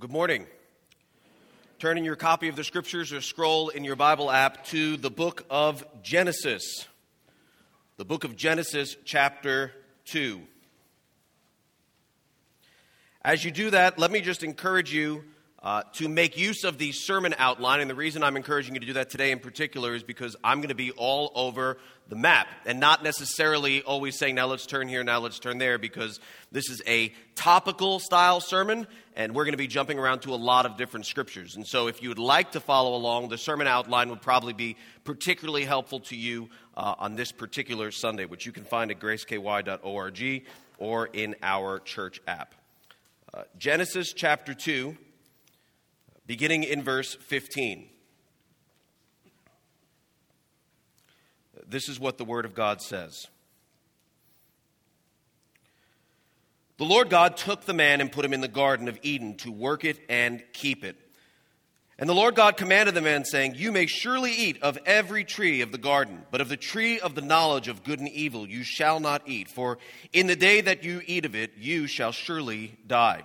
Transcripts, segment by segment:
Good morning. Turn in your copy of the scriptures or scroll in your Bible app to the book of Genesis. The book of Genesis, chapter 2. As you do that, let me just encourage you uh, to make use of the sermon outline. And the reason I'm encouraging you to do that today in particular is because I'm going to be all over the map and not necessarily always saying, now let's turn here, now let's turn there, because this is a topical style sermon and we're going to be jumping around to a lot of different scriptures. And so if you would like to follow along, the sermon outline would probably be particularly helpful to you uh, on this particular Sunday, which you can find at graceky.org or in our church app. Uh, Genesis chapter 2 beginning in verse 15. This is what the Word of God says. The Lord God took the man and put him in the Garden of Eden to work it and keep it. And the Lord God commanded the man, saying, You may surely eat of every tree of the garden, but of the tree of the knowledge of good and evil you shall not eat, for in the day that you eat of it, you shall surely die.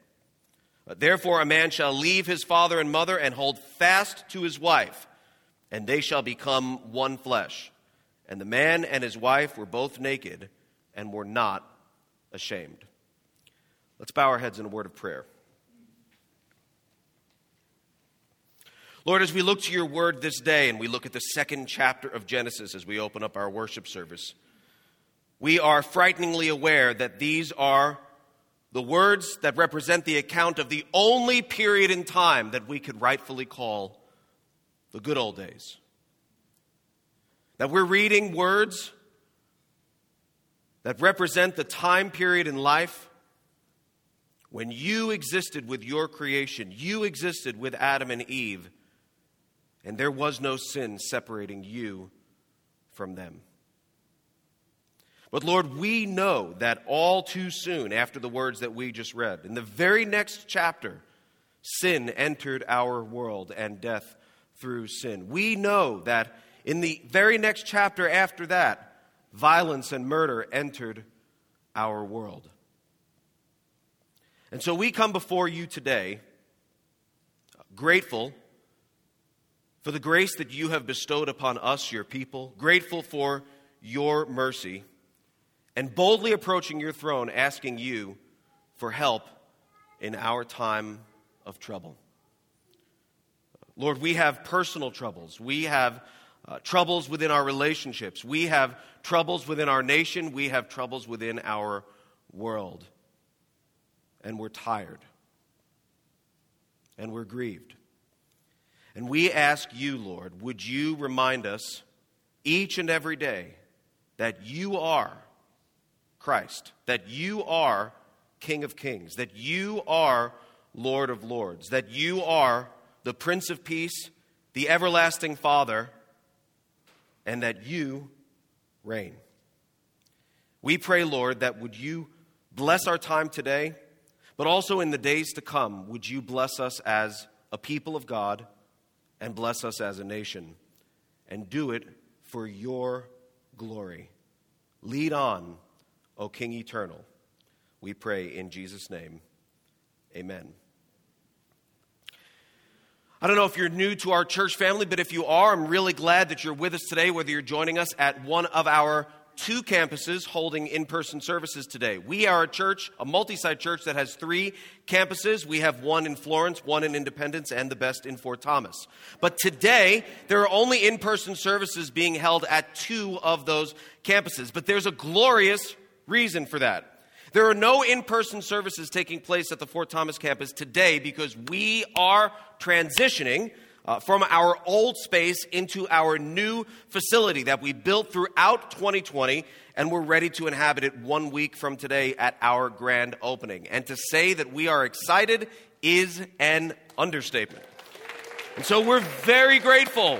Therefore, a man shall leave his father and mother and hold fast to his wife, and they shall become one flesh. And the man and his wife were both naked and were not ashamed. Let's bow our heads in a word of prayer. Lord, as we look to your word this day and we look at the second chapter of Genesis as we open up our worship service, we are frighteningly aware that these are the words that represent the account of the only period in time that we could rightfully call the good old days. That we're reading words that represent the time period in life when you existed with your creation, you existed with Adam and Eve, and there was no sin separating you from them. But Lord, we know that all too soon after the words that we just read, in the very next chapter, sin entered our world and death through sin. We know that in the very next chapter after that, violence and murder entered our world. And so we come before you today grateful for the grace that you have bestowed upon us, your people, grateful for your mercy and boldly approaching your throne, asking you for help in our time of trouble. Lord, we have personal troubles. We have uh, troubles within our relationships. We have troubles within our nation. We have troubles within our world. And we're tired. And we're grieved. And we ask you, Lord, would you remind us each and every day that you are Christ, that you are King of Kings, that you are Lord of Lords, that you are the Prince of Peace, the everlasting Father, and that you reign. We pray, Lord, that would you bless our time today, but also in the days to come, would you bless us as a people of God and bless us as a nation, and do it for your glory. Lead on O King eternal. We pray in Jesus' name. Amen. I don't know if you're new to our church family, but if you are, I'm really glad that you're with us today, whether you're joining us at one of our two campuses holding in person services today. We are a church, a multi site church that has three campuses. We have one in Florence, one in Independence, and the best in Fort Thomas. But today, there are only in person services being held at two of those campuses. But there's a glorious reason for that. There are no in person services taking place at the Fort Thomas campus today because we are transitioning uh, from our old space into our new facility that we built throughout 2020, and we're ready to inhabit it one week from today at our grand opening. And to say that we are excited is an understatement. And so we're very grateful.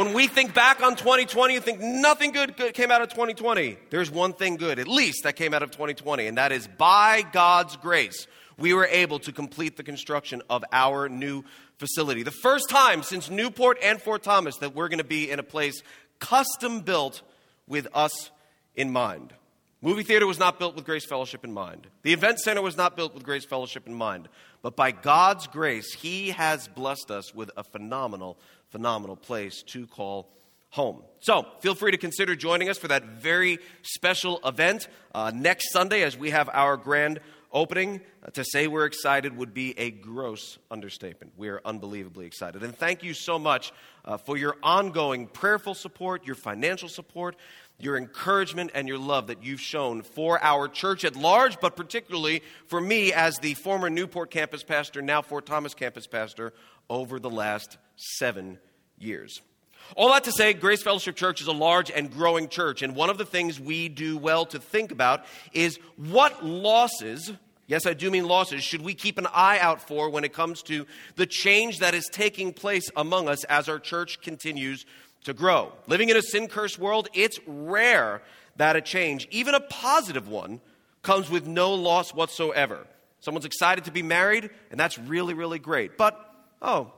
When we think back on 2020 and think nothing good came out of 2020, there's one thing good, at least, that came out of 2020, and that is by God's grace, we were able to complete the construction of our new facility. The first time since Newport and Fort Thomas that we're going to be in a place custom built with us in mind. Movie theater was not built with Grace Fellowship in mind. The event center was not built with Grace Fellowship in mind. But by God's grace, He has blessed us with a phenomenal, phenomenal place to call home. So feel free to consider joining us for that very special event uh, next Sunday as we have our grand opening. Uh, to say we're excited would be a gross understatement. We are unbelievably excited. And thank you so much uh, for your ongoing prayerful support, your financial support, your encouragement, and your love that you've shown for our church at large, but particularly for me as the former Newport campus pastor, now Fort Thomas campus pastor, over the last seven years. All that to say, Grace Fellowship Church is a large and growing church, and one of the things we do well to think about is what losses, yes, I do mean losses, should we keep an eye out for when it comes to the change that is taking place among us as our church continues to grow. Living in a sin cursed world, it's rare that a change, even a positive one, comes with no loss whatsoever. Someone's excited to be married, and that's really, really great. But, oh,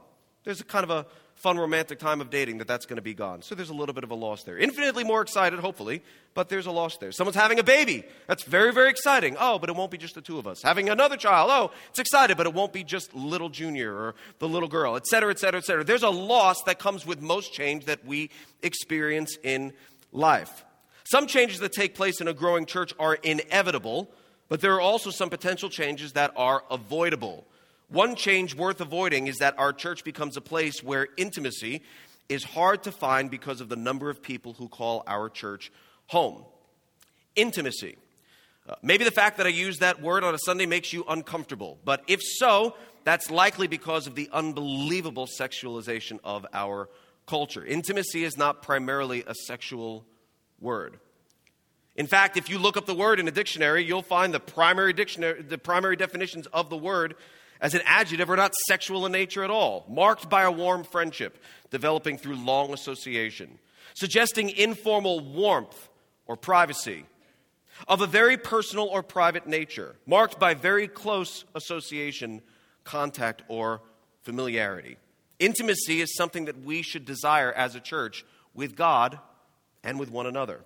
there's a kind of a fun romantic time of dating that that's going to be gone. So there's a little bit of a loss there. Infinitely more excited, hopefully, but there's a loss there. Someone's having a baby. That's very, very exciting. Oh, but it won't be just the two of us. Having another child. Oh, it's excited, but it won't be just little junior or the little girl, et cetera, et cetera, et cetera. There's a loss that comes with most change that we experience in life. Some changes that take place in a growing church are inevitable, but there are also some potential changes that are avoidable. One change worth avoiding is that our church becomes a place where intimacy is hard to find because of the number of people who call our church home. Intimacy. Uh, maybe the fact that I use that word on a Sunday makes you uncomfortable, but if so, that's likely because of the unbelievable sexualization of our culture. Intimacy is not primarily a sexual word. In fact, if you look up the word in a dictionary, you'll find the primary dictionary the primary definitions of the word as an adjective are not sexual in nature at all, marked by a warm friendship developing through long association, suggesting informal warmth or privacy of a very personal or private nature, marked by very close association, contact, or familiarity. Intimacy is something that we should desire as a church with God and with one another.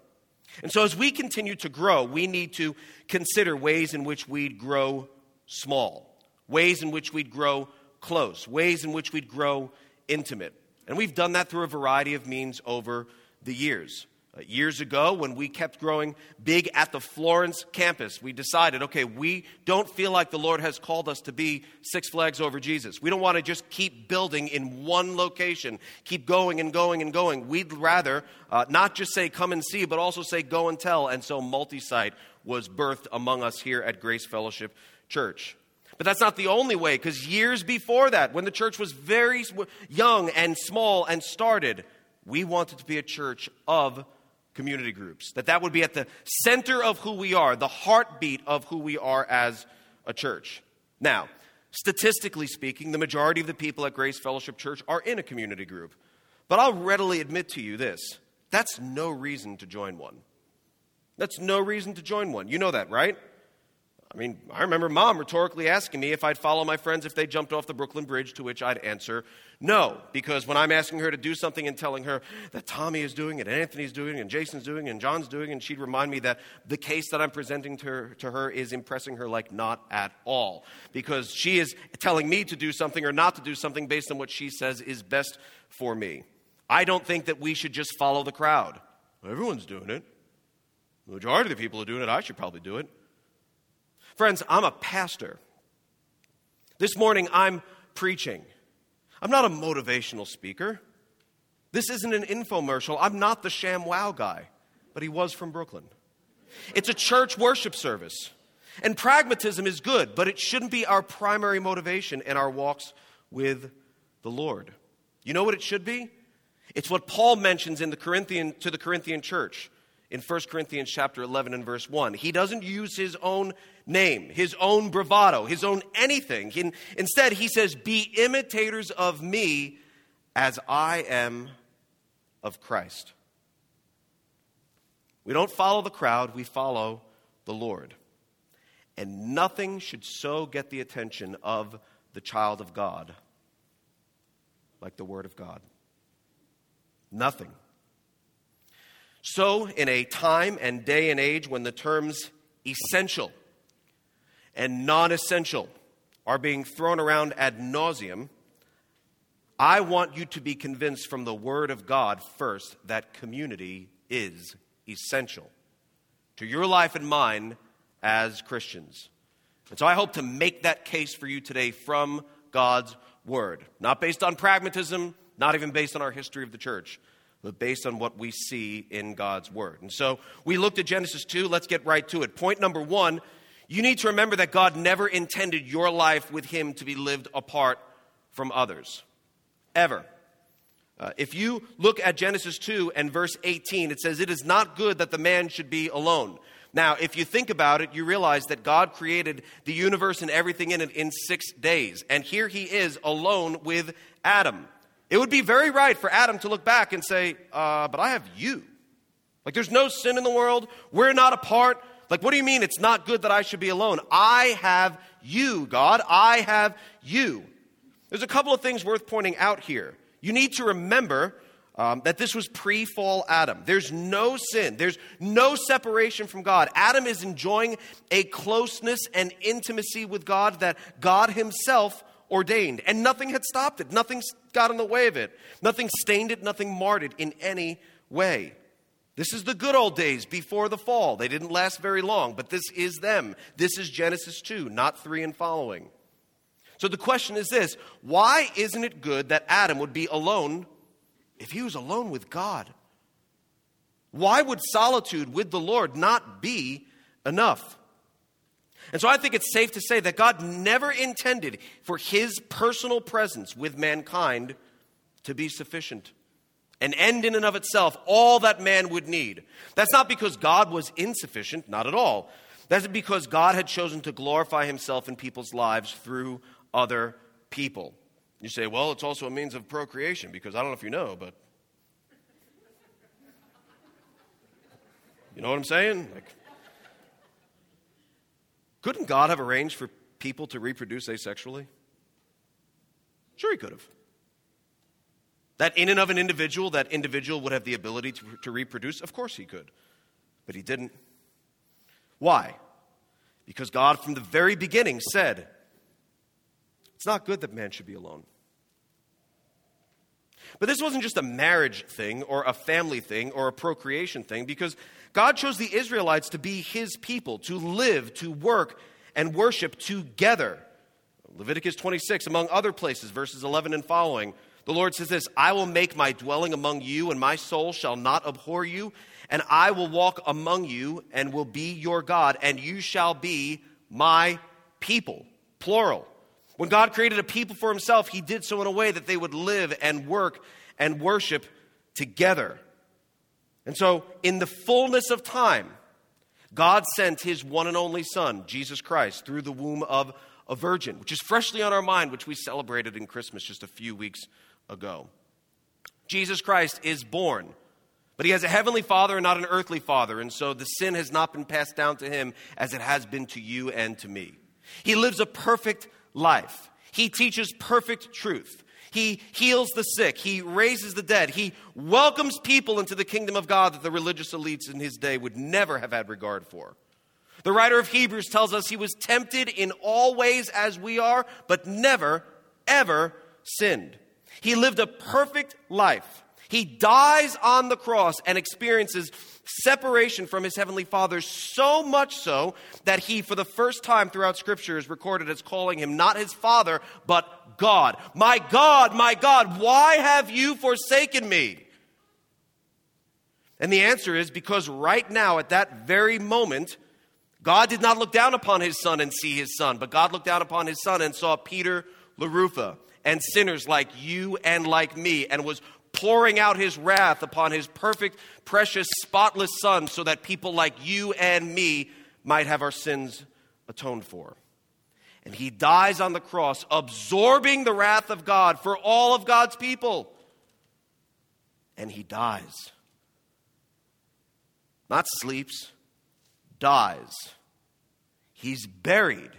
And so, as we continue to grow, we need to consider ways in which we grow small ways in which we'd grow close, ways in which we'd grow intimate. And we've done that through a variety of means over the years. Uh, years ago, when we kept growing big at the Florence campus, we decided okay, we don't feel like the Lord has called us to be Six Flags over Jesus. We don't want to just keep building in one location, keep going and going and going. We'd rather uh, not just say come and see, but also say go and tell. And so multi site was birthed among us here at Grace Fellowship Church. But that's not the only way, because years before that, when the church was very young and small and started, we wanted to be a church of community groups. That that would be at the center of who we are, the heartbeat of who we are as a church. Now, statistically speaking, the majority of the people at Grace Fellowship Church are in a community group. But I'll readily admit to you this that's no reason to join one. That's no reason to join one. You know that, right? I mean, I remember mom rhetorically asking me if I'd follow my friends if they jumped off the Brooklyn Bridge, to which I'd answer no, because when I'm asking her to do something and telling her that Tommy is doing it, and Anthony's doing it, and Jason's doing it, and John's doing it, and she'd remind me that the case that I'm presenting to her, to her is impressing her like not at all, because she is telling me to do something or not to do something based on what she says is best for me. I don't think that we should just follow the crowd. Everyone's doing it. The majority of the people are doing it. I should probably do it. Friends, I'm a pastor. This morning, I'm preaching. I'm not a motivational speaker. This isn't an infomercial. I'm not the sham wow guy, but he was from Brooklyn. It's a church worship service. And pragmatism is good, but it shouldn't be our primary motivation in our walks with the Lord. You know what it should be? It's what Paul mentions in the Corinthian, to the Corinthian church in 1 Corinthians chapter 11 and verse 1. He doesn't use his own name, his own bravado, his own anything. He, instead, he says, Be imitators of me as I am of Christ. We don't follow the crowd, we follow the Lord. And nothing should so get the attention of the child of God like the Word of God. Nothing. So, in a time and day and age when the terms essential and non essential are being thrown around ad nauseum, I want you to be convinced from the Word of God first that community is essential to your life and mine as Christians. And so I hope to make that case for you today from God's Word, not based on pragmatism, not even based on our history of the church but based on what we see in God's Word. And so we looked at Genesis 2. Let's get right to it. Point number one you need to remember that God never intended your life with Him to be lived apart from others. Ever. Uh, if you look at Genesis 2 and verse 18, it says, It is not good that the man should be alone. Now, if you think about it, you realize that God created the universe and everything in it in six days. And here he is alone with Adam. It would be very right for Adam to look back and say, uh, But I have you. Like, there's no sin in the world. We're not apart. Like, what do you mean it's not good that I should be alone? I have you, God. I have you. There's a couple of things worth pointing out here. You need to remember um, that this was pre fall Adam. There's no sin, there's no separation from God. Adam is enjoying a closeness and intimacy with God that God Himself ordained, and nothing had stopped it. Nothing got in the way of it. Nothing stained it, nothing marred it in any way. This is the good old days before the fall. They didn't last very long, but this is them. This is Genesis 2, not 3 and following. So the question is this why isn't it good that Adam would be alone if he was alone with God? Why would solitude with the Lord not be enough? And so I think it's safe to say that God never intended for his personal presence with mankind to be sufficient, an end in and of itself, all that man would need. That's not because God was insufficient, not at all. That's because God had chosen to glorify himself in people's lives through other people. You say, well, it's also a means of procreation because I don't know if you know, but. You know what I'm saying? Like, couldn't God have arranged for people to reproduce asexually? Sure, He could have. That in and of an individual, that individual would have the ability to, to reproduce? Of course He could. But He didn't. Why? Because God, from the very beginning, said, It's not good that man should be alone. But this wasn't just a marriage thing or a family thing or a procreation thing because God chose the Israelites to be his people, to live, to work, and worship together. Leviticus 26, among other places, verses 11 and following, the Lord says this I will make my dwelling among you, and my soul shall not abhor you, and I will walk among you, and will be your God, and you shall be my people. Plural. When God created a people for himself, he did so in a way that they would live and work and worship together. And so, in the fullness of time, God sent his one and only Son, Jesus Christ, through the womb of a virgin, which is freshly on our mind, which we celebrated in Christmas just a few weeks ago. Jesus Christ is born, but he has a heavenly father and not an earthly father, and so the sin has not been passed down to him as it has been to you and to me. He lives a perfect life. He teaches perfect truth. He heals the sick. He raises the dead. He welcomes people into the kingdom of God that the religious elites in his day would never have had regard for. The writer of Hebrews tells us he was tempted in all ways as we are, but never, ever sinned. He lived a perfect life. He dies on the cross and experiences separation from his heavenly Father, so much so that he, for the first time throughout Scripture, is recorded as calling him not his Father, but God. My God, my God, why have you forsaken me? And the answer is because right now, at that very moment, God did not look down upon his son and see his son, but God looked down upon his son and saw Peter LaRufa and sinners like you and like me and was pouring out his wrath upon his perfect, precious, spotless son so that people like you and me might have our sins atoned for. And he dies on the cross, absorbing the wrath of God for all of God's people. And he dies. Not sleeps, dies. He's buried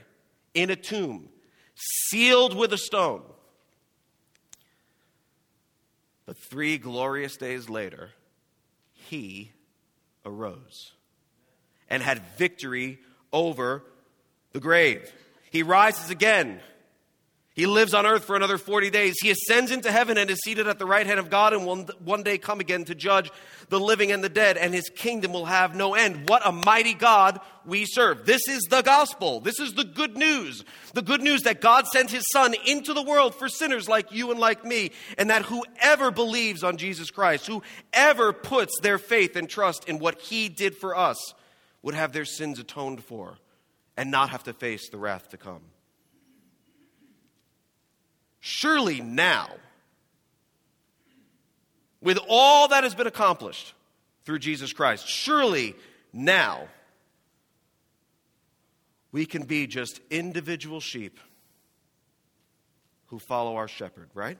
in a tomb, sealed with a stone. But three glorious days later, he arose and had victory over the grave. He rises again. He lives on earth for another 40 days. He ascends into heaven and is seated at the right hand of God and will one day come again to judge the living and the dead, and his kingdom will have no end. What a mighty God we serve. This is the gospel. This is the good news. The good news that God sent his son into the world for sinners like you and like me, and that whoever believes on Jesus Christ, whoever puts their faith and trust in what he did for us, would have their sins atoned for and not have to face the wrath to come. Surely now, with all that has been accomplished through Jesus Christ, surely now we can be just individual sheep who follow our shepherd, right?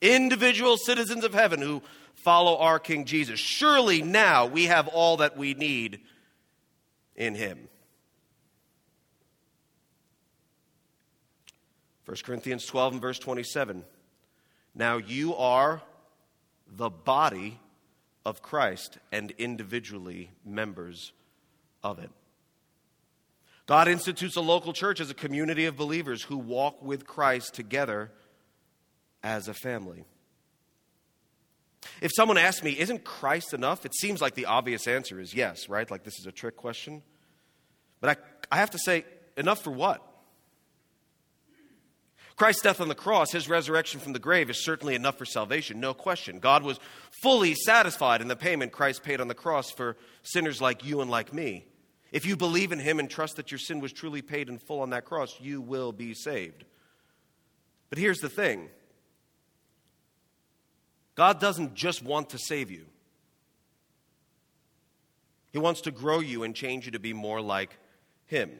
Individual citizens of heaven who follow our King Jesus. Surely now we have all that we need in him. 1 Corinthians 12 and verse 27. Now you are the body of Christ and individually members of it. God institutes a local church as a community of believers who walk with Christ together as a family. If someone asks me, isn't Christ enough? It seems like the obvious answer is yes, right? Like this is a trick question. But I, I have to say, enough for what? Christ's death on the cross, his resurrection from the grave, is certainly enough for salvation, no question. God was fully satisfied in the payment Christ paid on the cross for sinners like you and like me. If you believe in him and trust that your sin was truly paid in full on that cross, you will be saved. But here's the thing God doesn't just want to save you, He wants to grow you and change you to be more like Him.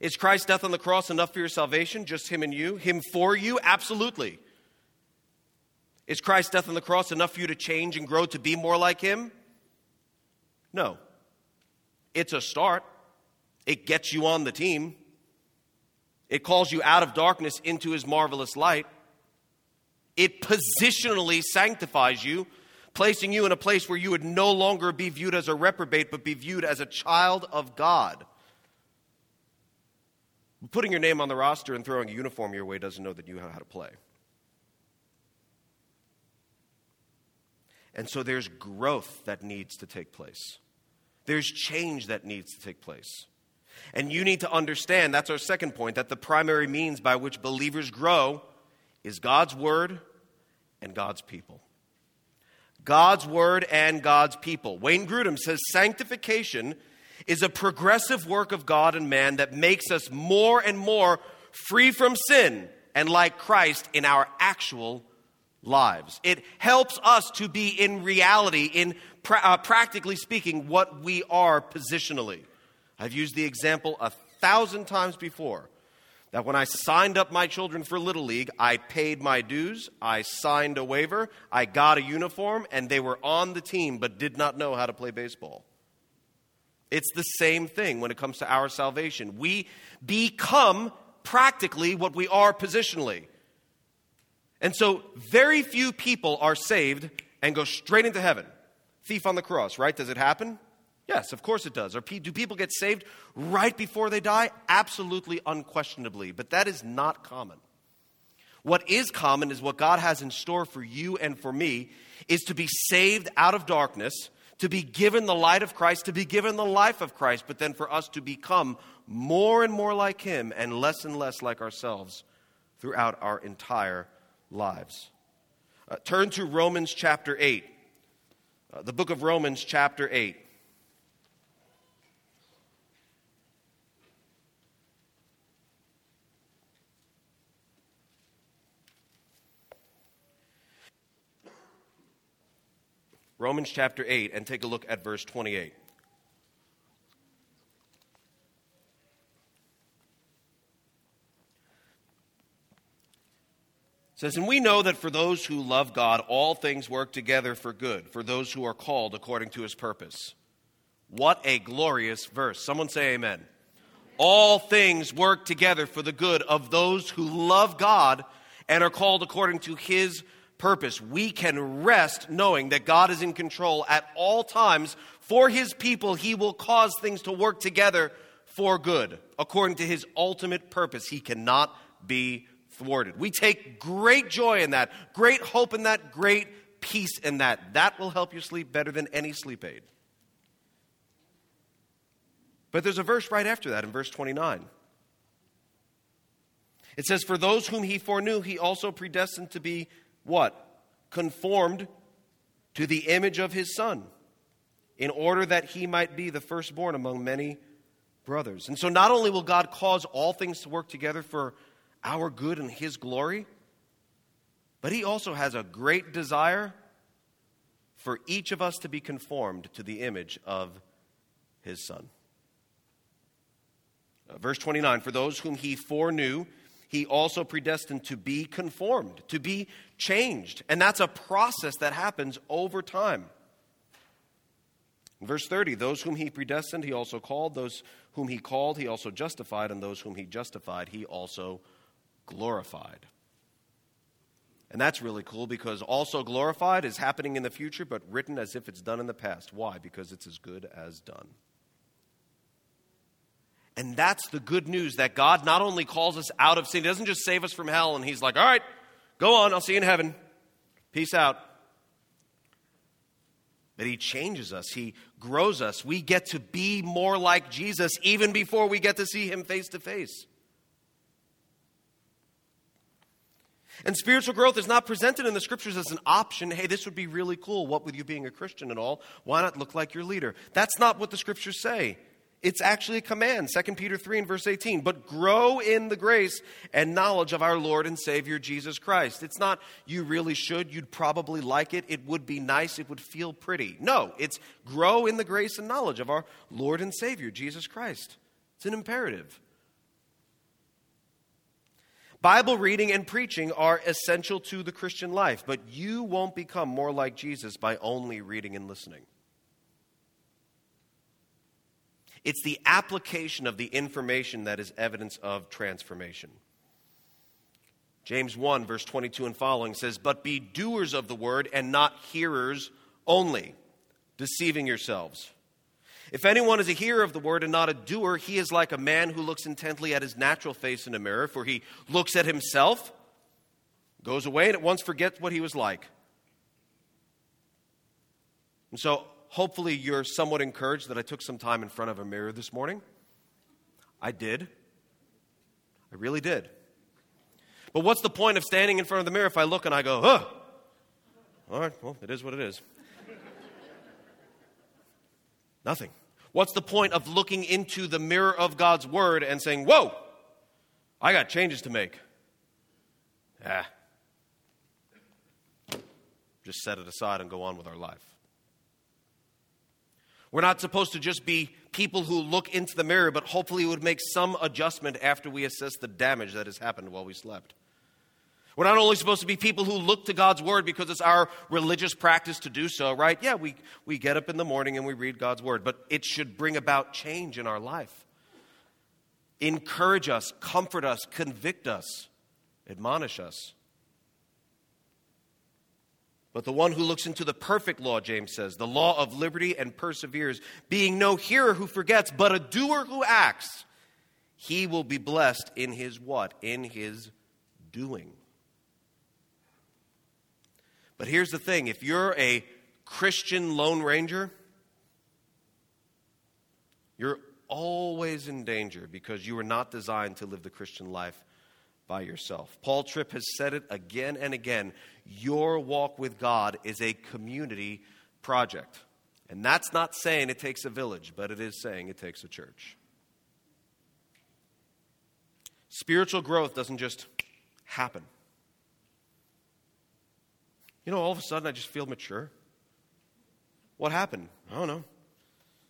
Is Christ's death on the cross enough for your salvation? Just Him and you? Him for you? Absolutely. Is Christ's death on the cross enough for you to change and grow to be more like Him? No. It's a start, it gets you on the team, it calls you out of darkness into His marvelous light. It positionally sanctifies you, placing you in a place where you would no longer be viewed as a reprobate, but be viewed as a child of God. Putting your name on the roster and throwing a uniform your way doesn't know that you know how to play. And so there's growth that needs to take place. There's change that needs to take place. And you need to understand that's our second point that the primary means by which believers grow is God's Word and God's people. God's Word and God's people. Wayne Grudem says sanctification is a progressive work of God and man that makes us more and more free from sin and like Christ in our actual lives. It helps us to be in reality, in pra- uh, practically speaking, what we are positionally. I've used the example a thousand times before that when I signed up my children for Little League, I paid my dues, I signed a waiver, I got a uniform, and they were on the team but did not know how to play baseball. It's the same thing when it comes to our salvation. We become practically what we are positionally. And so, very few people are saved and go straight into heaven. Thief on the cross, right? Does it happen? Yes, of course it does. Do people get saved right before they die? Absolutely, unquestionably. But that is not common. What is common is what God has in store for you and for me is to be saved out of darkness, to be given the light of Christ, to be given the life of Christ, but then for us to become more and more like Him and less and less like ourselves throughout our entire lives. Uh, turn to Romans chapter 8, uh, the book of Romans chapter 8. Romans chapter 8, and take a look at verse 28. Says, And we know that for those who love God, all things work together for good, for those who are called according to his purpose. What a glorious verse. Someone say amen. All things work together for the good of those who love God and are called according to his purpose. We can rest knowing that God is in control at all times. For his people, he will cause things to work together for good, according to his ultimate purpose. He cannot be thwarted. We take great joy in that, great hope in that, great peace in that. That will help you sleep better than any sleep aid. But there's a verse right after that in verse 29. It says, For those whom he foreknew, he also predestined to be what? Conformed to the image of his son, in order that he might be the firstborn among many brothers. And so, not only will God cause all things to work together for our good and his glory, but he also has a great desire for each of us to be conformed to the image of his son. Uh, verse 29 For those whom he foreknew, he also predestined to be conformed, to be changed. And that's a process that happens over time. Verse 30, those whom he predestined, he also called. Those whom he called, he also justified. And those whom he justified, he also glorified. And that's really cool because also glorified is happening in the future, but written as if it's done in the past. Why? Because it's as good as done. And that's the good news that God not only calls us out of sin, He doesn't just save us from hell and He's like, all right, go on, I'll see you in heaven. Peace out. But He changes us, He grows us. We get to be more like Jesus even before we get to see Him face to face. And spiritual growth is not presented in the scriptures as an option. Hey, this would be really cool. What with you being a Christian and all? Why not look like your leader? That's not what the scriptures say. It's actually a command, 2 Peter 3 and verse 18. But grow in the grace and knowledge of our Lord and Savior Jesus Christ. It's not you really should, you'd probably like it, it would be nice, it would feel pretty. No, it's grow in the grace and knowledge of our Lord and Savior Jesus Christ. It's an imperative. Bible reading and preaching are essential to the Christian life, but you won't become more like Jesus by only reading and listening. It's the application of the information that is evidence of transformation. James 1, verse 22 and following says, But be doers of the word and not hearers only, deceiving yourselves. If anyone is a hearer of the word and not a doer, he is like a man who looks intently at his natural face in a mirror, for he looks at himself, goes away, and at once forgets what he was like. And so hopefully you're somewhat encouraged that I took some time in front of a mirror this morning. I did. I really did. But what's the point of standing in front of the mirror if I look and I go, huh? All right, well, it is what it is. Nothing. What's the point of looking into the mirror of God's Word and saying, whoa, I got changes to make? Ah. Just set it aside and go on with our life. We're not supposed to just be people who look into the mirror, but hopefully would make some adjustment after we assess the damage that has happened while we slept. We're not only supposed to be people who look to God's word because it's our religious practice to do so, right? Yeah, we, we get up in the morning and we read God's word, but it should bring about change in our life. Encourage us, comfort us, convict us, admonish us. But the one who looks into the perfect law, James says, the law of liberty and perseveres, being no hearer who forgets, but a doer who acts, he will be blessed in his what? In his doing. But here's the thing if you're a Christian Lone Ranger, you're always in danger because you were not designed to live the Christian life by yourself. Paul Tripp has said it again and again. Your walk with God is a community project. And that's not saying it takes a village, but it is saying it takes a church. Spiritual growth doesn't just happen. You know, all of a sudden I just feel mature. What happened? I don't know.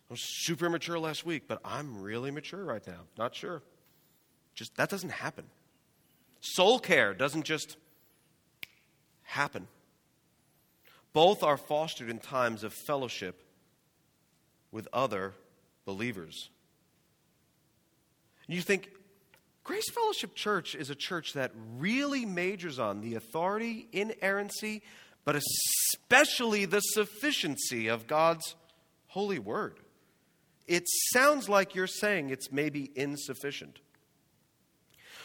I was super mature last week, but I'm really mature right now. Not sure. Just that doesn't happen. Soul care doesn't just happen. Both are fostered in times of fellowship with other believers. You think, Grace Fellowship Church is a church that really majors on the authority, inerrancy, but especially the sufficiency of God's holy word. It sounds like you're saying it's maybe insufficient.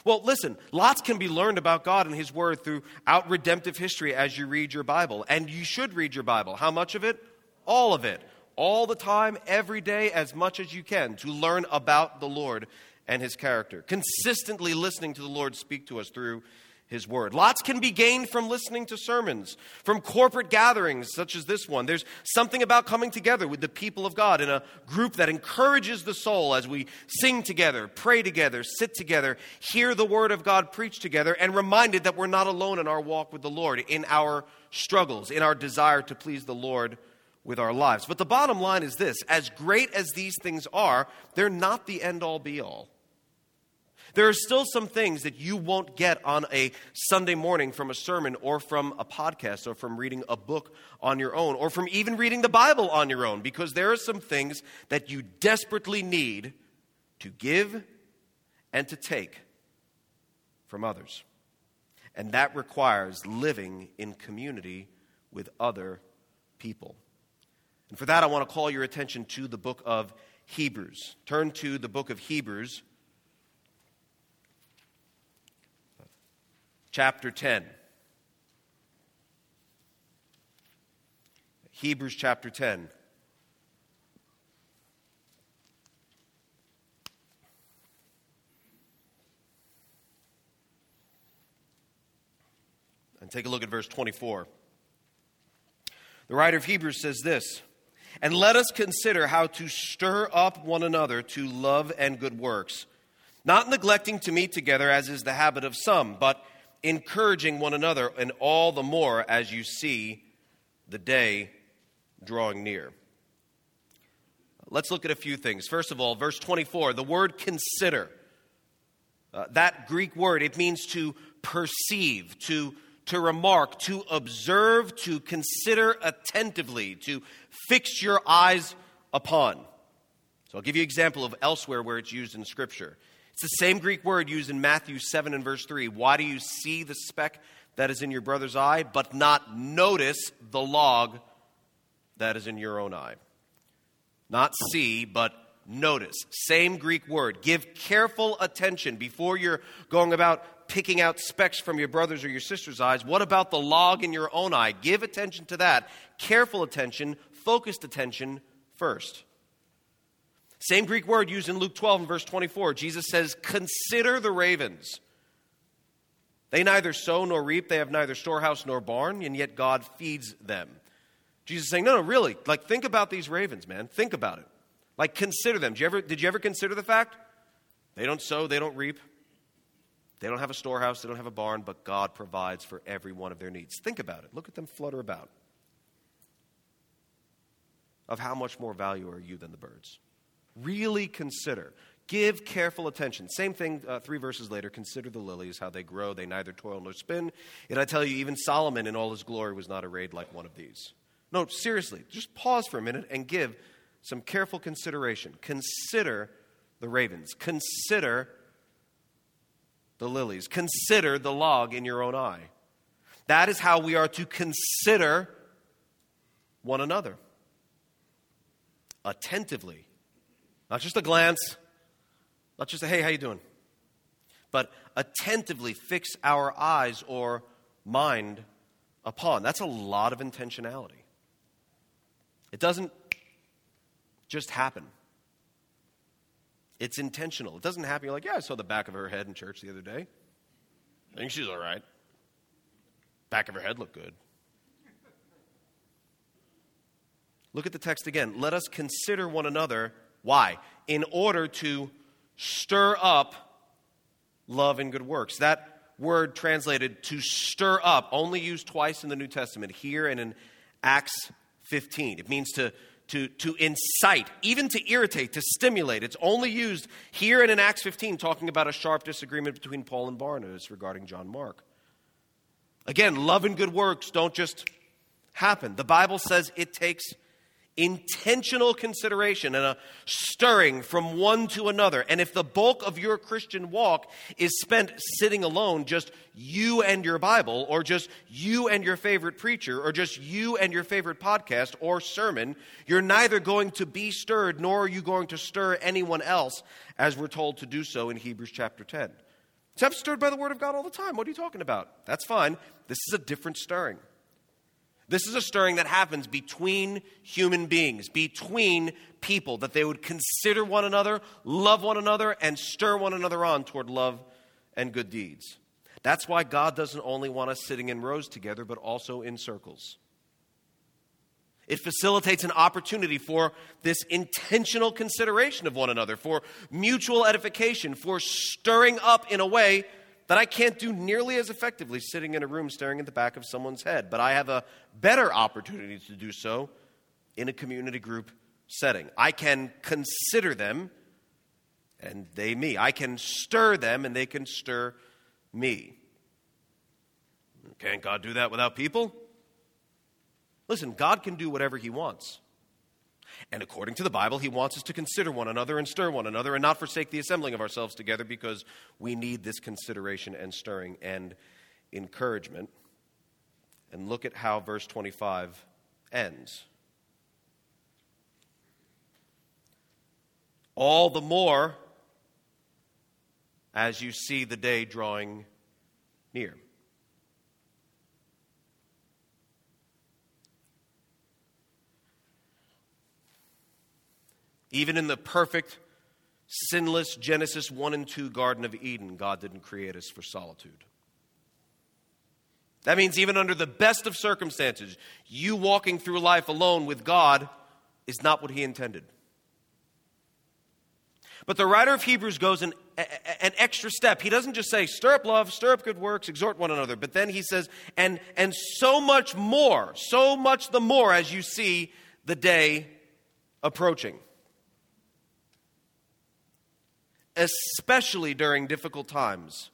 Well, listen, lots can be learned about God and His Word throughout redemptive history as you read your Bible. And you should read your Bible. How much of it? All of it. All the time, every day, as much as you can to learn about the Lord and His character. Consistently listening to the Lord speak to us through his word. Lots can be gained from listening to sermons, from corporate gatherings such as this one. There's something about coming together with the people of God in a group that encourages the soul as we sing together, pray together, sit together, hear the word of God preached together, and reminded that we're not alone in our walk with the Lord, in our struggles, in our desire to please the Lord with our lives. But the bottom line is this as great as these things are, they're not the end all be all. There are still some things that you won't get on a Sunday morning from a sermon or from a podcast or from reading a book on your own or from even reading the Bible on your own because there are some things that you desperately need to give and to take from others. And that requires living in community with other people. And for that, I want to call your attention to the book of Hebrews. Turn to the book of Hebrews chapter 10. Hebrews chapter 10. And take a look at verse 24. The writer of Hebrews says this And let us consider how to stir up one another to love and good works, not neglecting to meet together as is the habit of some, but encouraging one another, and all the more as you see the day drawing near. Let's look at a few things. First of all, verse 24, the word consider. Uh, that Greek word, it means to perceive, to, to remark, to observe, to consider attentively, to fix your eyes upon. So I'll give you an example of elsewhere where it's used in Scripture. It's the same Greek word used in Matthew 7 and verse 3. Why do you see the speck that is in your brother's eye, but not notice the log that is in your own eye? Not see, but notice. Same Greek word. Give careful attention before you're going about picking out specks from your brother's or your sister's eyes. What about the log in your own eye? Give attention to that. Careful attention, focused attention first. Same Greek word used in Luke 12 and verse 24. Jesus says, Consider the ravens. They neither sow nor reap, they have neither storehouse nor barn, and yet God feeds them. Jesus is saying, No, no, really. Like, think about these ravens, man. Think about it. Like, consider them. Did you ever, did you ever consider the fact? They don't sow, they don't reap, they don't have a storehouse, they don't have a barn, but God provides for every one of their needs. Think about it. Look at them flutter about. Of how much more value are you than the birds? Really consider. Give careful attention. Same thing uh, three verses later. Consider the lilies, how they grow. They neither toil nor spin. And I tell you, even Solomon in all his glory was not arrayed like one of these. No, seriously, just pause for a minute and give some careful consideration. Consider the ravens. Consider the lilies. Consider the log in your own eye. That is how we are to consider one another attentively not just a glance, not just a hey, how you doing? But attentively fix our eyes or mind upon. That's a lot of intentionality. It doesn't just happen. It's intentional. It doesn't happen. You're like, yeah, I saw the back of her head in church the other day. I think she's all right. Back of her head looked good. Look at the text again. Let us consider one another. Why? In order to stir up love and good works. That word translated to stir up, only used twice in the New Testament, here and in Acts 15. It means to, to, to incite, even to irritate, to stimulate. It's only used here and in Acts 15, talking about a sharp disagreement between Paul and Barnabas regarding John Mark. Again, love and good works don't just happen. The Bible says it takes intentional consideration and a stirring from one to another. And if the bulk of your Christian walk is spent sitting alone, just you and your Bible, or just you and your favorite preacher, or just you and your favorite podcast or sermon, you're neither going to be stirred nor are you going to stir anyone else, as we're told to do so in Hebrews chapter 10. So I'm stirred by the word of God all the time. What are you talking about? That's fine. This is a different stirring. This is a stirring that happens between human beings, between people, that they would consider one another, love one another, and stir one another on toward love and good deeds. That's why God doesn't only want us sitting in rows together, but also in circles. It facilitates an opportunity for this intentional consideration of one another, for mutual edification, for stirring up in a way that I can't do nearly as effectively sitting in a room staring at the back of someone's head, but I have a better opportunity to do so in a community group setting. I can consider them and they me. I can stir them and they can stir me. Can't God do that without people? Listen, God can do whatever He wants. And according to the Bible, he wants us to consider one another and stir one another and not forsake the assembling of ourselves together because we need this consideration and stirring and encouragement. And look at how verse 25 ends. All the more as you see the day drawing near. Even in the perfect, sinless Genesis 1 and 2 Garden of Eden, God didn't create us for solitude. That means even under the best of circumstances, you walking through life alone with God is not what He intended. But the writer of Hebrews goes an, an extra step. He doesn't just say, stir up love, stir up good works, exhort one another, but then he says, and, and so much more, so much the more as you see the day approaching. Especially during difficult times,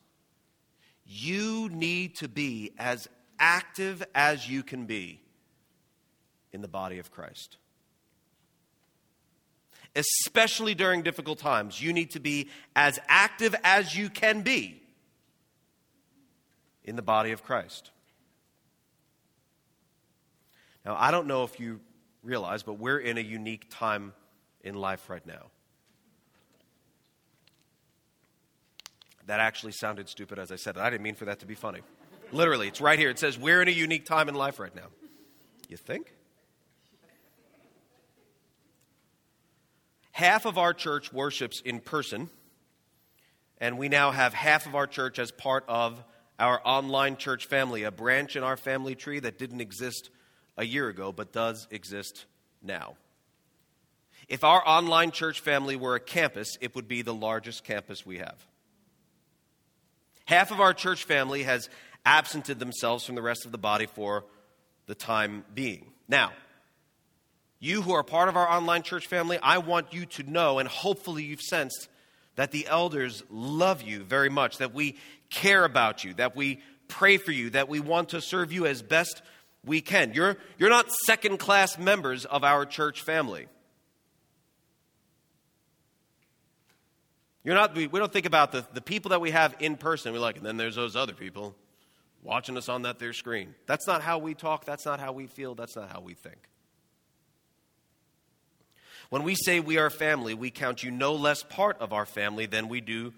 you need to be as active as you can be in the body of Christ. Especially during difficult times, you need to be as active as you can be in the body of Christ. Now, I don't know if you realize, but we're in a unique time in life right now. That actually sounded stupid as I said it. I didn't mean for that to be funny. Literally, it's right here. It says, We're in a unique time in life right now. You think? Half of our church worships in person, and we now have half of our church as part of our online church family, a branch in our family tree that didn't exist a year ago but does exist now. If our online church family were a campus, it would be the largest campus we have. Half of our church family has absented themselves from the rest of the body for the time being. Now, you who are part of our online church family, I want you to know, and hopefully you've sensed, that the elders love you very much, that we care about you, that we pray for you, that we want to serve you as best we can. You're, you're not second class members of our church family. You're not, we, we don't think about the, the people that we have in person. We're like, and then there's those other people watching us on that their screen. That's not how we talk. That's not how we feel. That's not how we think. When we say we are family, we count you no less part of our family than we do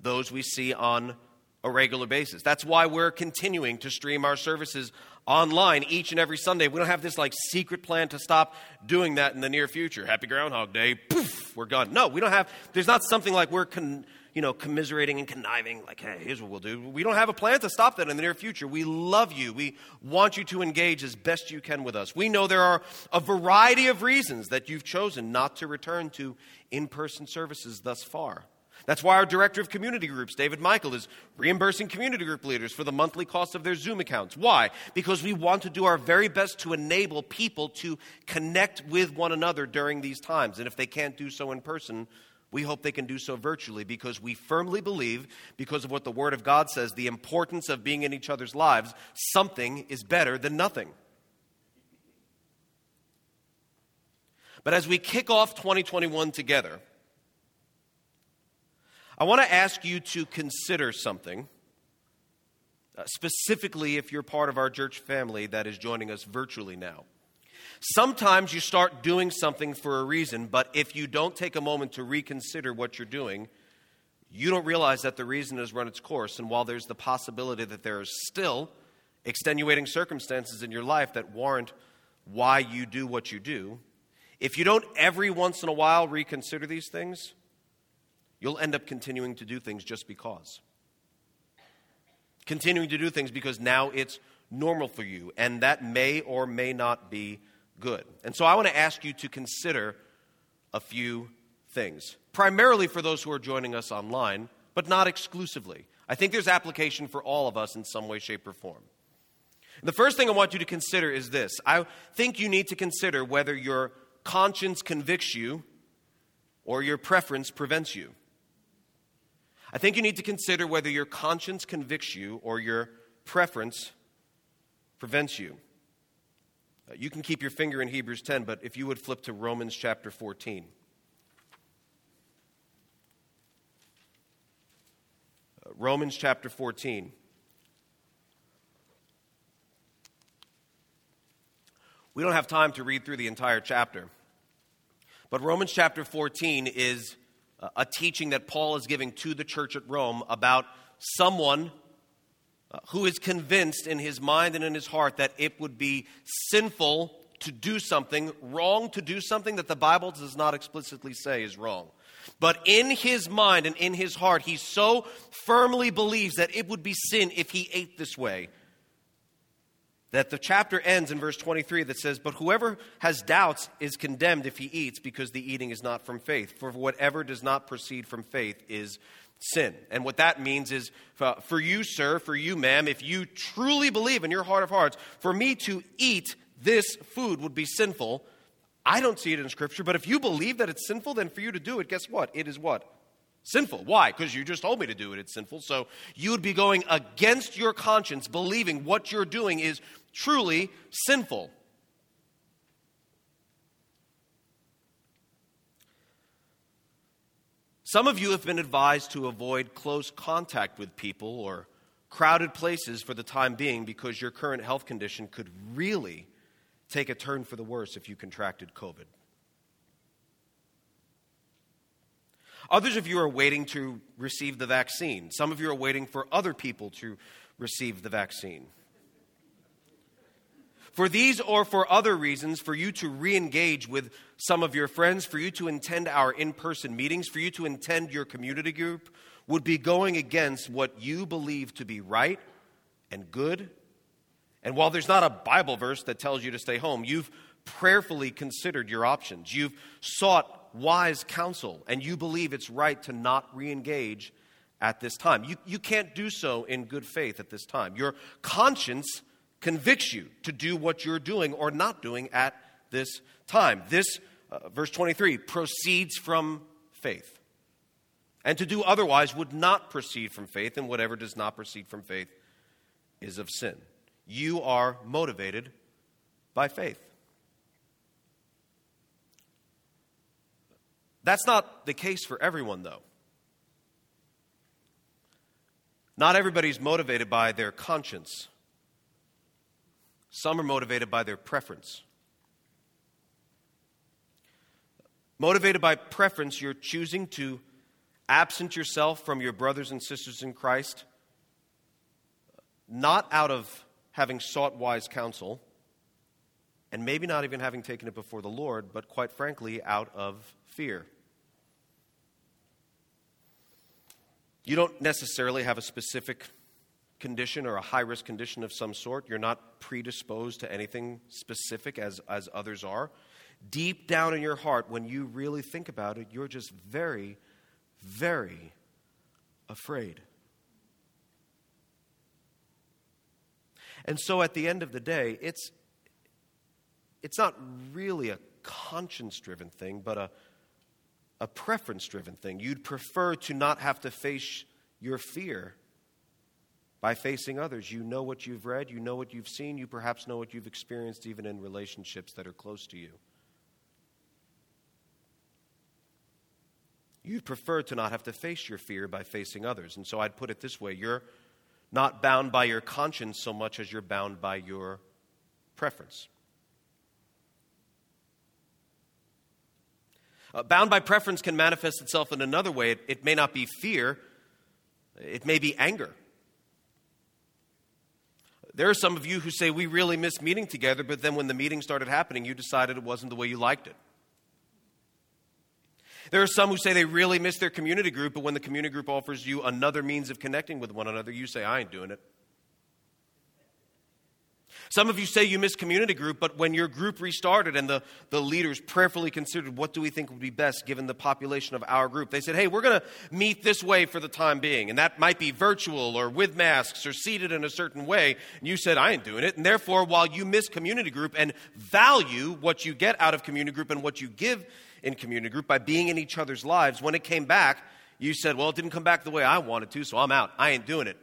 those we see on a regular basis. That's why we're continuing to stream our services online each and every Sunday. We don't have this like secret plan to stop doing that in the near future. Happy Groundhog Day, poof, we're gone. No, we don't have, there's not something like we're, con, you know, commiserating and conniving, like, hey, here's what we'll do. We don't have a plan to stop that in the near future. We love you. We want you to engage as best you can with us. We know there are a variety of reasons that you've chosen not to return to in person services thus far. That's why our director of community groups, David Michael, is reimbursing community group leaders for the monthly cost of their Zoom accounts. Why? Because we want to do our very best to enable people to connect with one another during these times. And if they can't do so in person, we hope they can do so virtually because we firmly believe, because of what the Word of God says, the importance of being in each other's lives, something is better than nothing. But as we kick off 2021 together, I want to ask you to consider something, uh, specifically if you're part of our church family that is joining us virtually now. Sometimes you start doing something for a reason, but if you don't take a moment to reconsider what you're doing, you don't realize that the reason has run its course. And while there's the possibility that there are still extenuating circumstances in your life that warrant why you do what you do, if you don't every once in a while reconsider these things, you'll end up continuing to do things just because. Continuing to do things because now it's normal for you, and that may or may not be good. And so I want to ask you to consider a few things, primarily for those who are joining us online, but not exclusively. I think there's application for all of us in some way, shape, or form. The first thing I want you to consider is this I think you need to consider whether your conscience convicts you or your preference prevents you. I think you need to consider whether your conscience convicts you or your preference prevents you. Uh, you can keep your finger in Hebrews 10, but if you would flip to Romans chapter 14. Uh, Romans chapter 14. We don't have time to read through the entire chapter, but Romans chapter 14 is a teaching that Paul is giving to the church at Rome about someone uh, who is convinced in his mind and in his heart that it would be sinful to do something, wrong to do something that the Bible does not explicitly say is wrong. But in his mind and in his heart, he so firmly believes that it would be sin if he ate this way that the chapter ends in verse 23 that says, But whoever has doubts is condemned if he eats, because the eating is not from faith. For whatever does not proceed from faith is sin. And what that means is uh, for you, sir, for you, ma'am, if you truly believe in your heart of hearts, for me to eat this food would be sinful. I don't see it in Scripture, but if you believe that it's sinful, then for you to do it, guess what? It is what? Sinful. Why? Because you just told me to do it. It's sinful. So you would be going against your conscience, believing what you're doing is truly sinful. Some of you have been advised to avoid close contact with people or crowded places for the time being because your current health condition could really take a turn for the worse if you contracted COVID. Others of you are waiting to receive the vaccine. Some of you are waiting for other people to receive the vaccine. For these or for other reasons, for you to re engage with some of your friends, for you to attend our in person meetings, for you to attend your community group, would be going against what you believe to be right and good. And while there's not a Bible verse that tells you to stay home, you've prayerfully considered your options. You've sought wise counsel, and you believe it's right to not re engage at this time. You, you can't do so in good faith at this time. Your conscience convicts you to do what you're doing or not doing at this time. This, uh, verse 23, proceeds from faith. And to do otherwise would not proceed from faith, and whatever does not proceed from faith is of sin. You are motivated by faith. That's not the case for everyone, though. Not everybody's motivated by their conscience. Some are motivated by their preference. Motivated by preference, you're choosing to absent yourself from your brothers and sisters in Christ not out of having sought wise counsel, and maybe not even having taken it before the Lord, but quite frankly, out of fear. You don't necessarily have a specific condition or a high risk condition of some sort. You're not predisposed to anything specific as, as others are. Deep down in your heart, when you really think about it, you're just very, very afraid. And so at the end of the day, it's, it's not really a conscience driven thing, but a, a preference driven thing. You'd prefer to not have to face your fear by facing others. You know what you've read, you know what you've seen, you perhaps know what you've experienced even in relationships that are close to you. You'd prefer to not have to face your fear by facing others. And so I'd put it this way you're not bound by your conscience so much as you're bound by your preference. Uh, bound by preference can manifest itself in another way. It, it may not be fear, it may be anger. There are some of you who say, We really miss meeting together, but then when the meeting started happening, you decided it wasn't the way you liked it. There are some who say they really miss their community group, but when the community group offers you another means of connecting with one another, you say, I ain't doing it. Some of you say you miss community group, but when your group restarted and the, the leaders prayerfully considered what do we think would be best given the population of our group, they said, hey, we're going to meet this way for the time being. And that might be virtual or with masks or seated in a certain way. And you said, I ain't doing it. And therefore, while you miss community group and value what you get out of community group and what you give in community group by being in each other's lives. When it came back, you said, Well, it didn't come back the way I wanted to, so I'm out. I ain't doing it.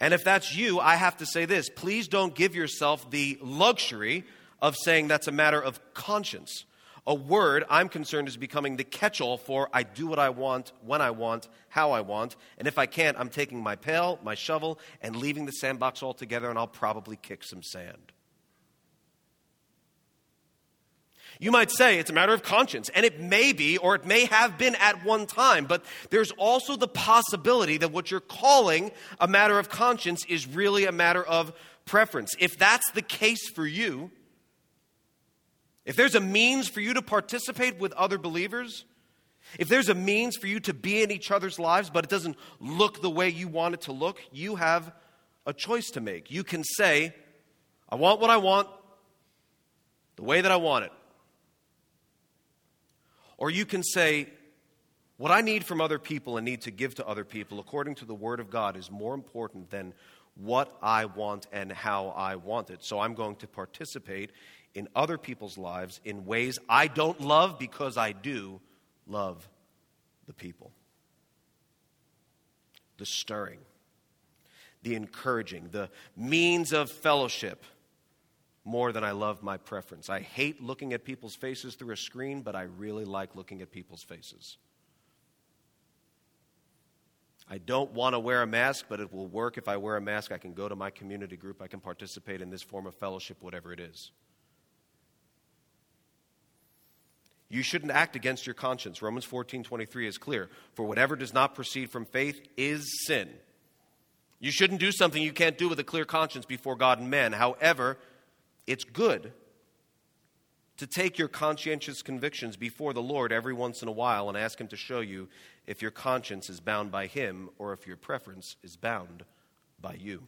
And if that's you, I have to say this please don't give yourself the luxury of saying that's a matter of conscience. A word, I'm concerned, is becoming the catch all for I do what I want, when I want, how I want. And if I can't, I'm taking my pail, my shovel, and leaving the sandbox altogether, and I'll probably kick some sand. You might say it's a matter of conscience, and it may be, or it may have been at one time, but there's also the possibility that what you're calling a matter of conscience is really a matter of preference. If that's the case for you, if there's a means for you to participate with other believers, if there's a means for you to be in each other's lives, but it doesn't look the way you want it to look, you have a choice to make. You can say, I want what I want, the way that I want it. Or you can say, what I need from other people and need to give to other people, according to the Word of God, is more important than what I want and how I want it. So I'm going to participate in other people's lives in ways I don't love because I do love the people. The stirring, the encouraging, the means of fellowship more than I love my preference. I hate looking at people's faces through a screen, but I really like looking at people's faces. I don't want to wear a mask, but it will work if I wear a mask. I can go to my community group. I can participate in this form of fellowship, whatever it is. You shouldn't act against your conscience. Romans 14 23 is clear. For whatever does not proceed from faith is sin. You shouldn't do something you can't do with a clear conscience before God and men. However, it's good to take your conscientious convictions before the Lord every once in a while and ask Him to show you if your conscience is bound by Him or if your preference is bound by you.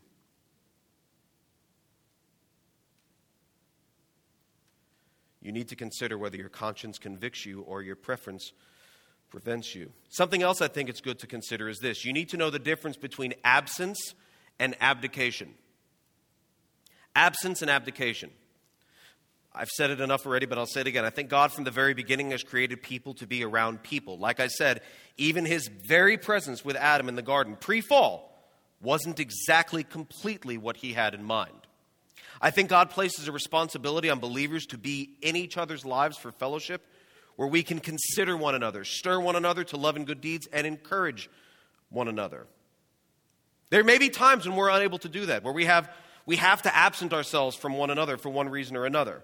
You need to consider whether your conscience convicts you or your preference prevents you. Something else I think it's good to consider is this you need to know the difference between absence and abdication. Absence and abdication. I've said it enough already, but I'll say it again. I think God from the very beginning has created people to be around people. Like I said, even his very presence with Adam in the garden pre fall wasn't exactly completely what he had in mind. I think God places a responsibility on believers to be in each other's lives for fellowship where we can consider one another, stir one another to love and good deeds, and encourage one another. There may be times when we're unable to do that, where we have we have to absent ourselves from one another for one reason or another.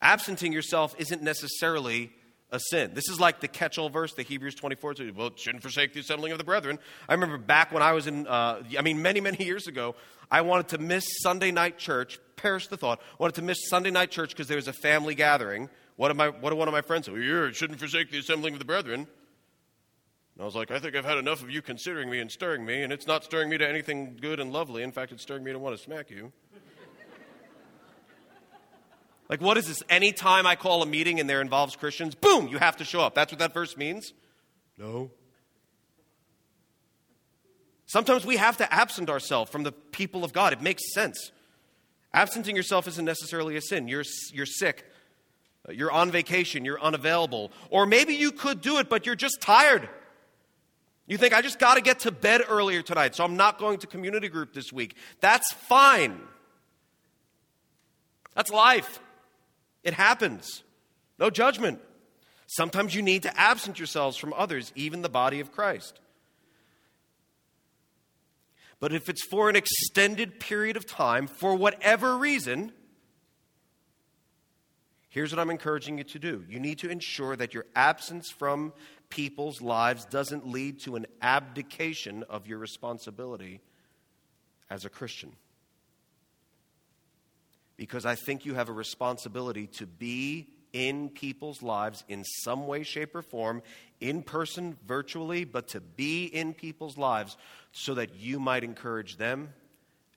Absenting yourself isn't necessarily a sin. This is like the catch all verse, the Hebrews 24, well, shouldn't forsake the assembling of the brethren. I remember back when I was in, uh, I mean, many, many years ago, I wanted to miss Sunday night church, perish the thought, wanted to miss Sunday night church because there was a family gathering. What, am I, what one of my friends say? Well, yeah, shouldn't forsake the assembling of the brethren. And I was like, I think I've had enough of you considering me and stirring me, and it's not stirring me to anything good and lovely. In fact, it's stirring me to want to smack you. Like, what is this? Anytime I call a meeting and there involves Christians, boom, you have to show up. That's what that verse means? No. Sometimes we have to absent ourselves from the people of God. It makes sense. Absenting yourself isn't necessarily a sin. You're, you're sick, uh, you're on vacation, you're unavailable. Or maybe you could do it, but you're just tired. You think, I just got to get to bed earlier tonight, so I'm not going to community group this week. That's fine. That's life. It happens. No judgment. Sometimes you need to absent yourselves from others, even the body of Christ. But if it's for an extended period of time, for whatever reason, here's what I'm encouraging you to do. You need to ensure that your absence from people's lives doesn't lead to an abdication of your responsibility as a Christian because I think you have a responsibility to be in people's lives in some way, shape, or form, in person, virtually, but to be in people's lives so that you might encourage them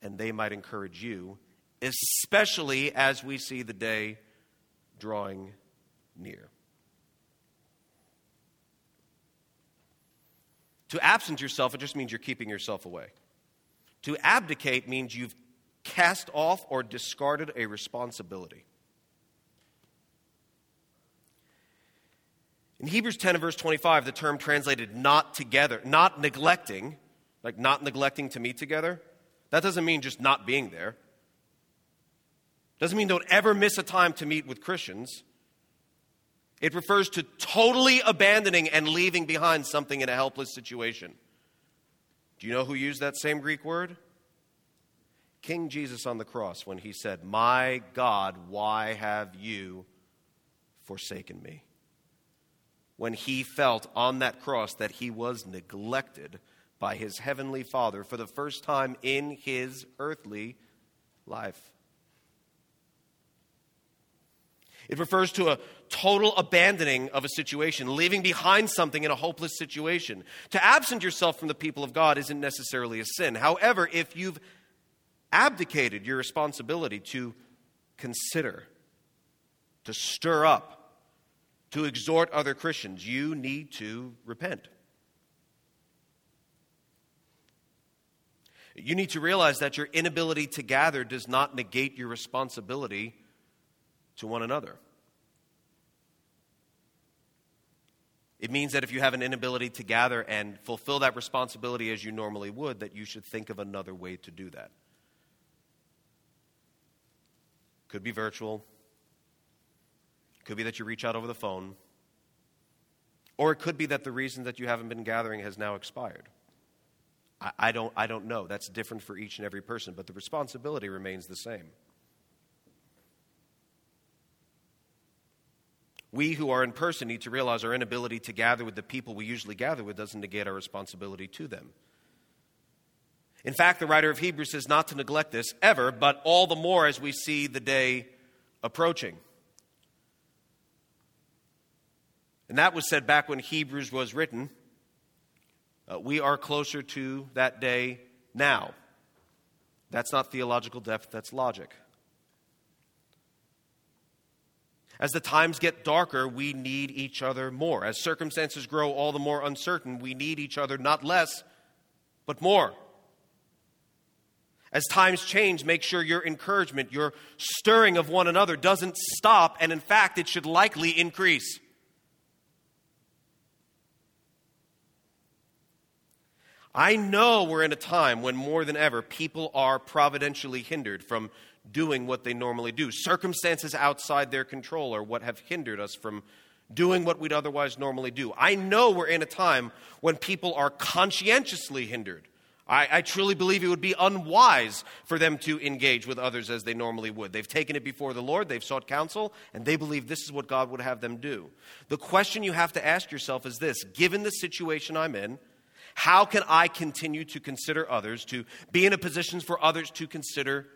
and they might encourage you, especially as we see the day drawing near. To absent yourself, it just means you're keeping yourself away. To abdicate means you've cast off or discarded a responsibility. In Hebrews 10 and verse 25, the term translated not together, not neglecting, like not neglecting to meet together, that doesn't mean just not being there. Doesn't mean don't ever miss a time to meet with Christians. It refers to totally abandoning and leaving behind something in a helpless situation. Do you know who used that same Greek word? King Jesus on the cross when he said, My God, why have you forsaken me? When he felt on that cross that he was neglected by his heavenly Father for the first time in his earthly life. It refers to a total abandoning of a situation, leaving behind something in a hopeless situation. To absent yourself from the people of God isn't necessarily a sin. However, if you've abdicated your responsibility to consider, to stir up, to exhort other Christians. You need to repent. You need to realize that your inability to gather does not negate your responsibility to one another. It means that if you have an inability to gather and fulfill that responsibility as you normally would, that you should think of another way to do that. Could be virtual. Could be that you reach out over the phone. Or it could be that the reason that you haven't been gathering has now expired. I, don't, I don't know. That's different for each and every person, but the responsibility remains the same. We who are in person need to realize our inability to gather with the people we usually gather with doesn't negate our responsibility to them. In fact, the writer of Hebrews says not to neglect this ever, but all the more as we see the day approaching. And that was said back when Hebrews was written. Uh, we are closer to that day now. That's not theological depth, that's logic. As the times get darker, we need each other more. As circumstances grow all the more uncertain, we need each other not less, but more. As times change, make sure your encouragement, your stirring of one another doesn't stop, and in fact, it should likely increase. I know we're in a time when more than ever people are providentially hindered from doing what they normally do. Circumstances outside their control are what have hindered us from doing what we'd otherwise normally do. I know we're in a time when people are conscientiously hindered I, I, truly believe it would be unwise for them to engage with others as they normally would. They've taken it before the Lord, they've sought counsel, and they believe this is what God would have them do. The question you have to ask yourself is this given the situation I'm in, how can I continue to consider others, to be in a position for others to consider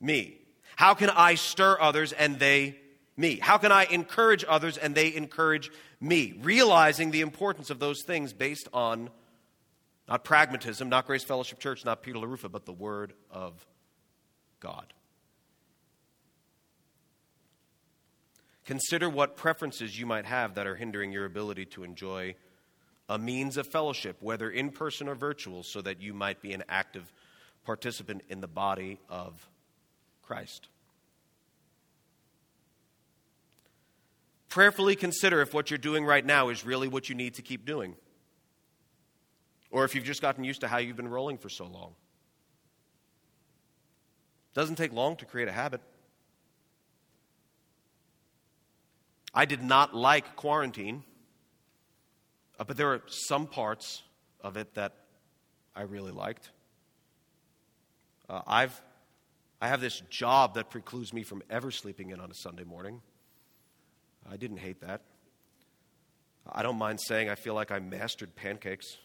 me? How can I stir others and they me? How can I encourage others and they encourage me? Realizing the importance of those things based on not pragmatism, not Grace Fellowship Church, not Peter LaRufa, but the Word of God. Consider what preferences you might have that are hindering your ability to enjoy a means of fellowship, whether in person or virtual, so that you might be an active participant in the body of Christ. Prayerfully consider if what you're doing right now is really what you need to keep doing or if you've just gotten used to how you've been rolling for so long. It doesn't take long to create a habit. I did not like quarantine, uh, but there are some parts of it that I really liked. Uh, I've, I have this job that precludes me from ever sleeping in on a Sunday morning. I didn't hate that. I don't mind saying I feel like I mastered pancakes.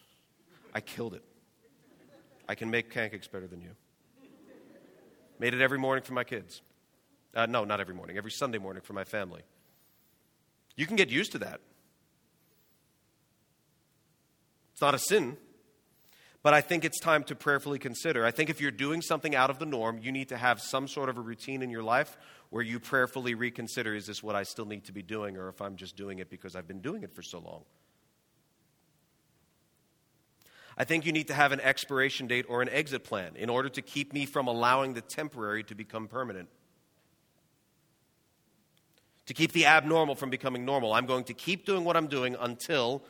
I killed it. I can make pancakes better than you. Made it every morning for my kids. Uh, no, not every morning, every Sunday morning for my family. You can get used to that. It's not a sin, but I think it's time to prayerfully consider. I think if you're doing something out of the norm, you need to have some sort of a routine in your life where you prayerfully reconsider is this what I still need to be doing, or if I'm just doing it because I've been doing it for so long. I think you need to have an expiration date or an exit plan in order to keep me from allowing the temporary to become permanent. To keep the abnormal from becoming normal. I'm going to keep doing what I'm doing until,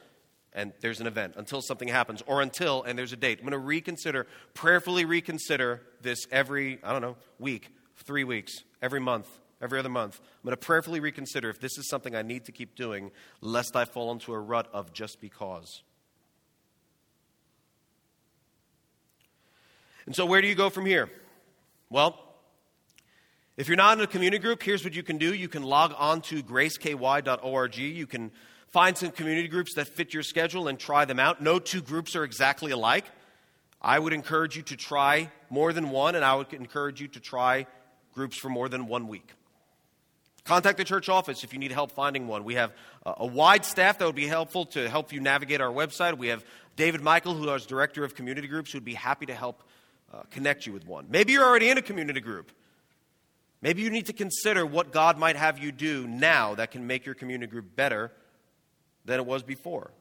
and there's an event, until something happens, or until, and there's a date. I'm going to reconsider, prayerfully reconsider this every, I don't know, week, three weeks, every month, every other month. I'm going to prayerfully reconsider if this is something I need to keep doing, lest I fall into a rut of just because. And so, where do you go from here? Well, if you're not in a community group, here's what you can do. You can log on to graceky.org. You can find some community groups that fit your schedule and try them out. No two groups are exactly alike. I would encourage you to try more than one, and I would encourage you to try groups for more than one week. Contact the church office if you need help finding one. We have a wide staff that would be helpful to help you navigate our website. We have David Michael, who is director of community groups, who would be happy to help uh, connect you with one. Maybe you're already in a community group. Maybe you need to consider what God might have you do now that can make your community group better than it was before.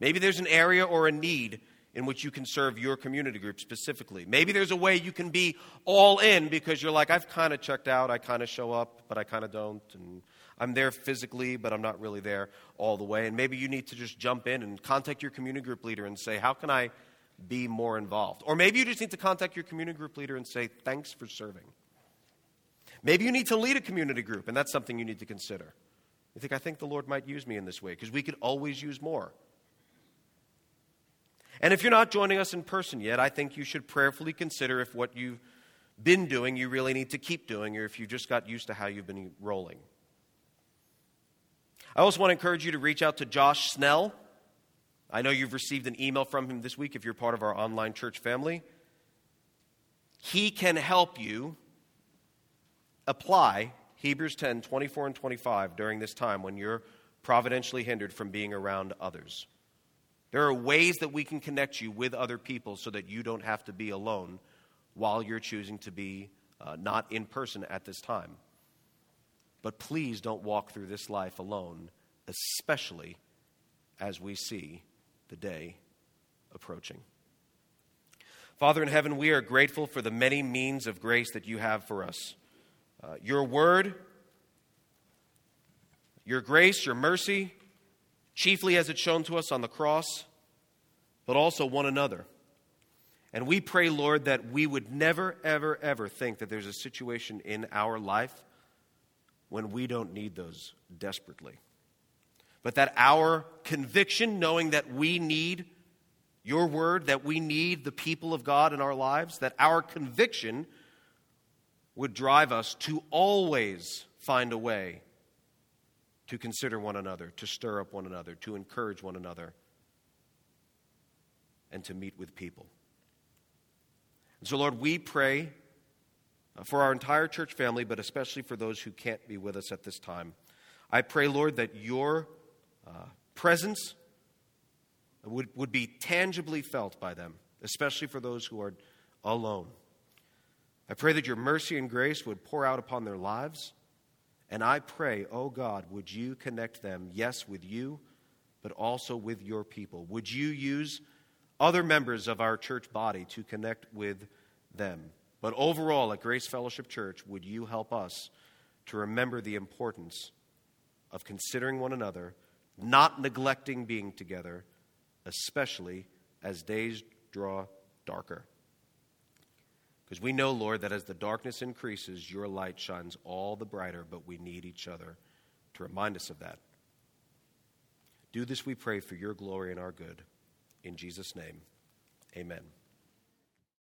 Maybe there's an area or a need in which you can serve your community group specifically. Maybe there's a way you can be all in because you're like, I've kind of checked out, I kind of show up, but I kind of don't, and I'm there physically, but I'm not really there all the way. And maybe you need to just jump in and contact your community group leader and say, How can I be more involved. Or maybe you just need to contact your community group leader and say, Thanks for serving. Maybe you need to lead a community group, and that's something you need to consider. You think, I think the Lord might use me in this way, because we could always use more. And if you're not joining us in person yet, I think you should prayerfully consider if what you've been doing you really need to keep doing, or if you just got used to how you've been rolling. I also want to encourage you to reach out to Josh Snell. I know you've received an email from him this week if you're part of our online church family. He can help you apply Hebrews 10 24 and 25 during this time when you're providentially hindered from being around others. There are ways that we can connect you with other people so that you don't have to be alone while you're choosing to be uh, not in person at this time. But please don't walk through this life alone, especially as we see the day approaching. Father in heaven, we are grateful for the many means of grace that you have for us. Uh, your word, your grace, your mercy, chiefly as it's shown to us on the cross, but also one another. And we pray, Lord, that we would never, ever, ever think that there's a situation in our life when we don't need those desperately but that our conviction, knowing that we need your word that we need the people of God in our lives, that our conviction would drive us to always find a way to consider one another, to stir up one another, to encourage one another, and to meet with people. And so, Lord, we pray for our entire church family, but especially for those who can't be with us at this time. I pray, Lord, that your uh, presence would, would be tangibly felt by them, especially for those who are alone. I pray that your mercy and grace would pour out upon their lives. And I pray, oh God, would you connect them, yes, with you, but also with your people? Would you use other members of our church body to connect with them? But overall, at Grace Fellowship Church, would you help us to remember the importance of considering one another, not neglecting being together, especially as days draw darker? Because we know, Lord, that as the darkness increases, your light shines all the brighter, but we need each other to remind us of that. Do this, we pray, for your glory and our good. In Jesus' name, amen.